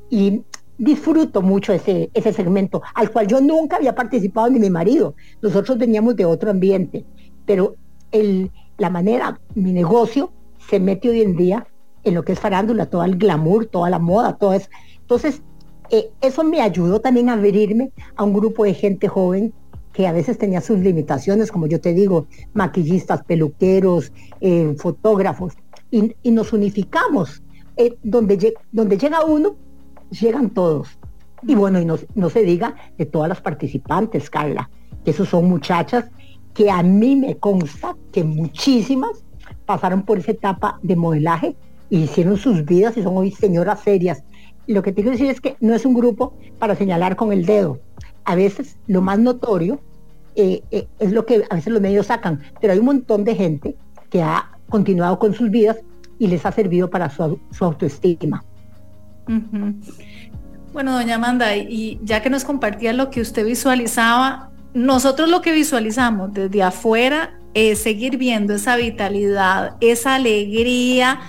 y disfruto mucho ese, ese segmento, al cual yo nunca había participado ni mi marido. Nosotros veníamos de otro ambiente, pero el, la manera, mi negocio se mete hoy en día en lo que es farándula, todo el glamour, toda la moda, todo eso. Entonces, eh, eso me ayudó también a abrirme a un grupo de gente joven que a veces tenía sus limitaciones, como yo te digo, maquillistas, peluqueros, eh, fotógrafos, y, nos unificamos. Eh, donde, donde llega uno, llegan todos. Y bueno, y no, no se diga de todas las participantes, Carla, que esos son muchachas que a mí me consta que muchísimas pasaron por esa etapa de modelaje y hicieron sus vidas y son hoy señoras serias. Lo que te quiero decir es que no es un grupo para señalar con el dedo. A veces lo más notorio eh, eh, es lo que a veces los medios sacan, pero hay un montón de gente que ha continuado con sus vidas y les ha servido para su, autoestima.
Bueno, doña Amanda, y ya que nos compartía lo que usted visualizaba, nosotros lo que visualizamos desde afuera es seguir viendo esa vitalidad, esa alegría,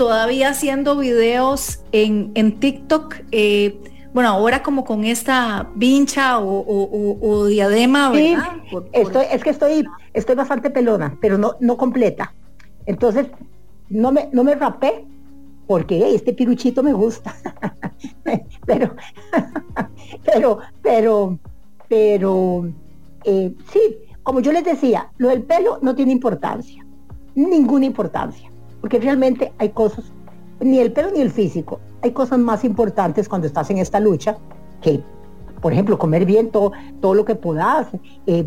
todavía haciendo videos en, en TikTok. Eh, bueno, ahora como con esta vincha o, diadema, ¿verdad?
Estoy, es que estoy, estoy bastante pelona, pero no, no completa. Entonces, no me, no me rapé porque este piruchito me gusta. pero, pero, pero, pero, eh, sí, como yo les decía, lo del pelo no tiene importancia, ninguna importancia, porque realmente hay cosas, ni el pelo ni el físico, hay cosas más importantes cuando estás en esta lucha que, por ejemplo, comer bien todo, todo lo que puedas, eh,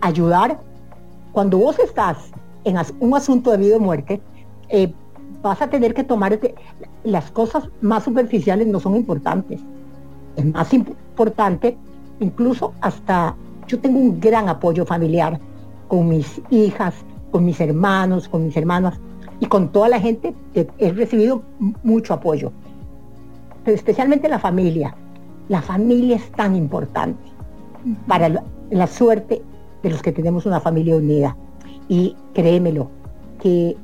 ayudar. Cuando vos estás en un asunto de vida o muerte, eh, vas a tener que tomar las cosas más superficiales no son importantes. Es más importante incluso hasta yo tengo un gran apoyo familiar con mis hijas, con mis hermanos, con mis hermanas y con toda la gente he recibido mucho apoyo. Pero especialmente la familia. La familia es tan importante para la, suerte de los que tenemos una familia unida. Y créemelo, que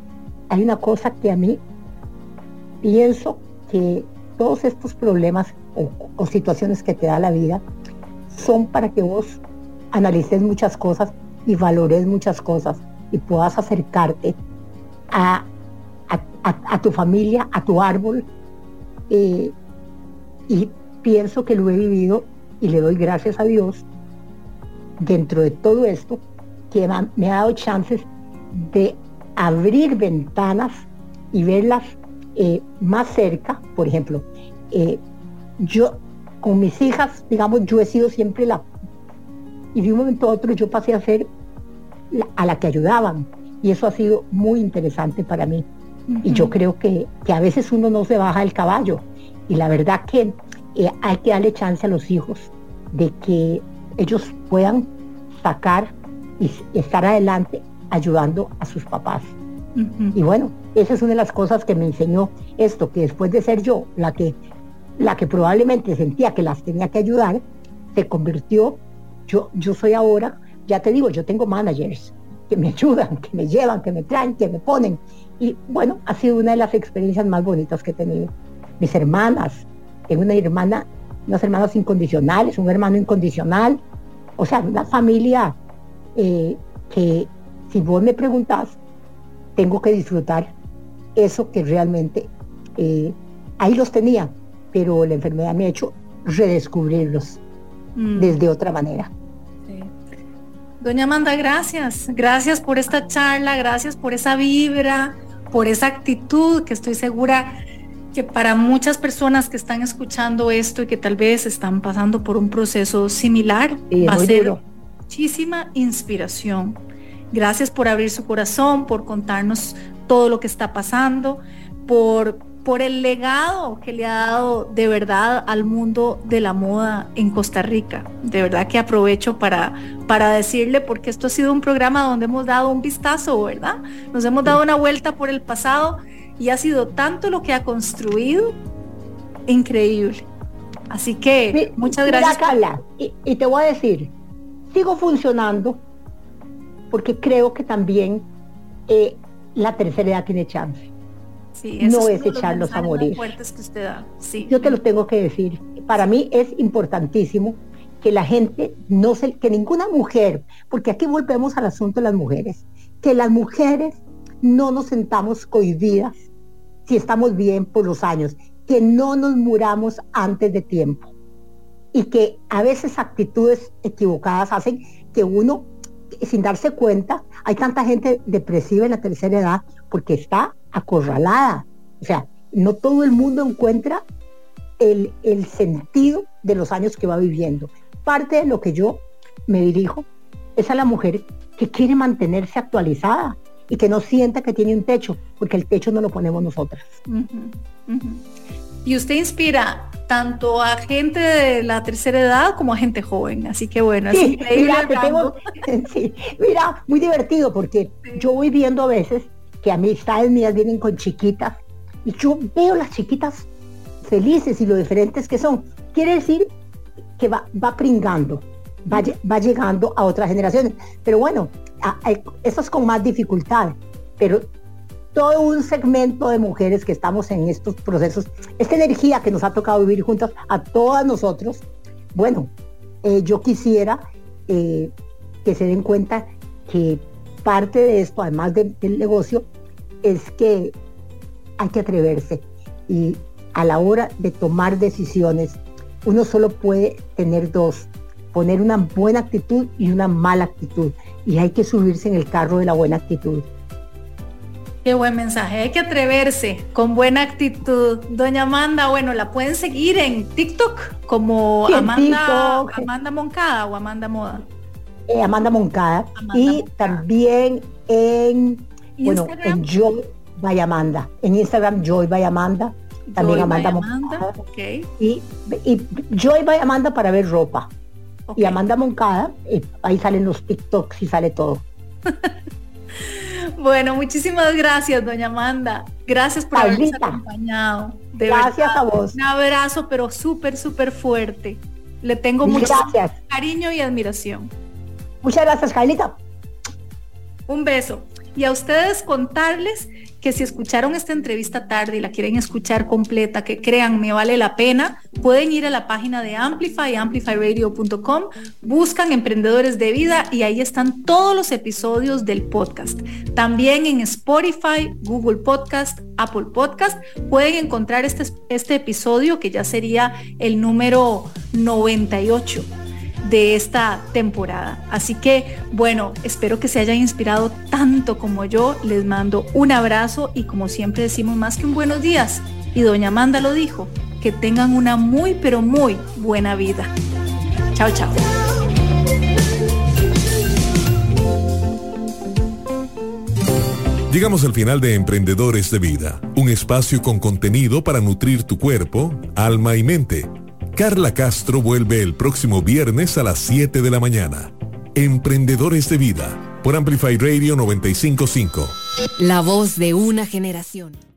hay una cosa que a mí pienso que todos estos problemas o situaciones que te da la vida son para que vos analices muchas cosas y valores muchas cosas y puedas acercarte a, tu familia, a tu árbol. Eh, y pienso que lo he vivido y le doy gracias a Dios dentro de todo esto que me ha dado chances de abrir ventanas y verlas eh, más cerca. Por ejemplo, eh, yo con mis hijas, digamos, yo he sido siempre la y de un momento a otro yo pasé a ser a la que ayudaban y eso ha sido muy interesante para mí. Y yo creo que, a veces uno no se baja del caballo y la verdad que eh, hay que darle chance a los hijos de que ellos puedan sacar y estar adelante ayudando a sus papás. Y bueno, esa es una de las cosas que me enseñó esto, que después de ser yo la que, la que probablemente sentía que las tenía que ayudar, se convirtió yo, yo soy ahora, ya te digo, yo tengo managers que me ayudan, que me llevan, que me traen, que me ponen. Y bueno, ha sido una de las experiencias más bonitas que he tenido. Mis hermanas, tengo una hermana, unas hermanas incondicionales, un hermano incondicional. O sea, una familia eh, que si vos me preguntás, tengo que disfrutar eso que realmente eh, ahí los tenía, pero la enfermedad me ha hecho redescubrirlos. Mm. desde otra manera.
Doña Amanda, gracias. Gracias por esta charla, gracias por esa vibra, por esa actitud que estoy segura que para muchas personas que están escuchando esto y que tal vez están pasando por un proceso similar, va a ser muchísima inspiración. Gracias por abrir su corazón, por contarnos todo lo que está pasando, por por el legado que le ha dado de verdad al mundo de la moda en Costa Rica. De verdad que aprovecho para, para decirle, porque esto ha sido un programa donde hemos dado un vistazo, ¿verdad? Nos hemos dado una vuelta por el pasado y ha sido tanto lo que ha construido increíble. Así que muchas gracias.
Carla, y, te voy a decir, sigo funcionando porque creo que también eh, la tercera edad tiene chance. No es, echarlos a morir. Yo te lo tengo que decir. Para mí es importantísimo que la gente no se, que ninguna mujer, porque aquí volvemos al asunto de las mujeres, que las mujeres no nos sentamos cohibidas si estamos bien por los años, que no nos muramos antes de tiempo y que a veces actitudes equivocadas hacen que uno, sin darse cuenta, hay tanta gente depresiva en la tercera edad porque está acorralada. O sea, no todo el mundo encuentra el, el sentido de los años que va viviendo. Parte de lo que yo me dirijo es a la mujer que quiere mantenerse actualizada y que no sienta que tiene un techo, porque el techo no lo ponemos nosotras.
Y usted inspira tanto a gente de la tercera edad como a gente joven, así que bueno, es increíble.
Mira, muy divertido porque yo voy viendo a veces que amistades mías vienen con chiquitas y yo veo las chiquitas felices y lo diferentes que son. Quiere decir que va, va pringando, va, va llegando a otras generaciones. Pero bueno, eso es con más dificultad, pero todo un segmento de mujeres que estamos en estos procesos, esta energía que nos ha tocado vivir juntas a todas nosotros, bueno, eh, yo quisiera eh, que se den cuenta que parte de esto, además del negocio, es que hay que atreverse y a la hora de tomar decisiones, uno solo puede tener dos, poner una buena actitud y una mala actitud. Y hay que subirse en el carro de la buena actitud.
Qué buen mensaje. Hay que atreverse con buena actitud. Doña Amanda, bueno, la pueden seguir en TikTok como Amanda, Amanda Moncada o Amanda Moda.
Eh, Amanda Moncada. y también en, bueno, en Joy by Amanda. En Instagram, Joy by Amanda. También Amanda, Moncada. Y, y Joy by Amanda para ver ropa. Y Amanda Moncada, eh, ahí salen los TikToks y sale todo.
bueno, muchísimas gracias, doña Amanda. Gracias por habernos acompañado.
gracias a vos.
Un abrazo, pero súper, súper fuerte. Le tengo mucho cariño y admiración.
Muchas gracias, Carlita.
Un beso. Y a ustedes contarles que si escucharon esta entrevista tarde y la quieren escuchar completa, que crean me vale la pena, pueden ir a la página de Amplify, amplifyradio.com, buscan Emprendedores de Vida y ahí están todos los episodios del podcast. También en Spotify, Google Podcast, Apple Podcast, pueden encontrar este, este episodio que ya sería el número 98 de esta temporada. Así que, bueno, espero que se hayan inspirado tanto como yo. Les mando un abrazo y como siempre decimos más que un buenos días. Y doña Amanda lo dijo, que tengan una muy, pero muy buena vida. Chao, chao.
Llegamos al final de Emprendedores de Vida, un espacio con contenido para nutrir tu cuerpo, alma y mente Carla Castro vuelve el próximo viernes a las 7 de la mañana. Emprendedores de Vida por Amplify Radio 955.
La voz de una generación.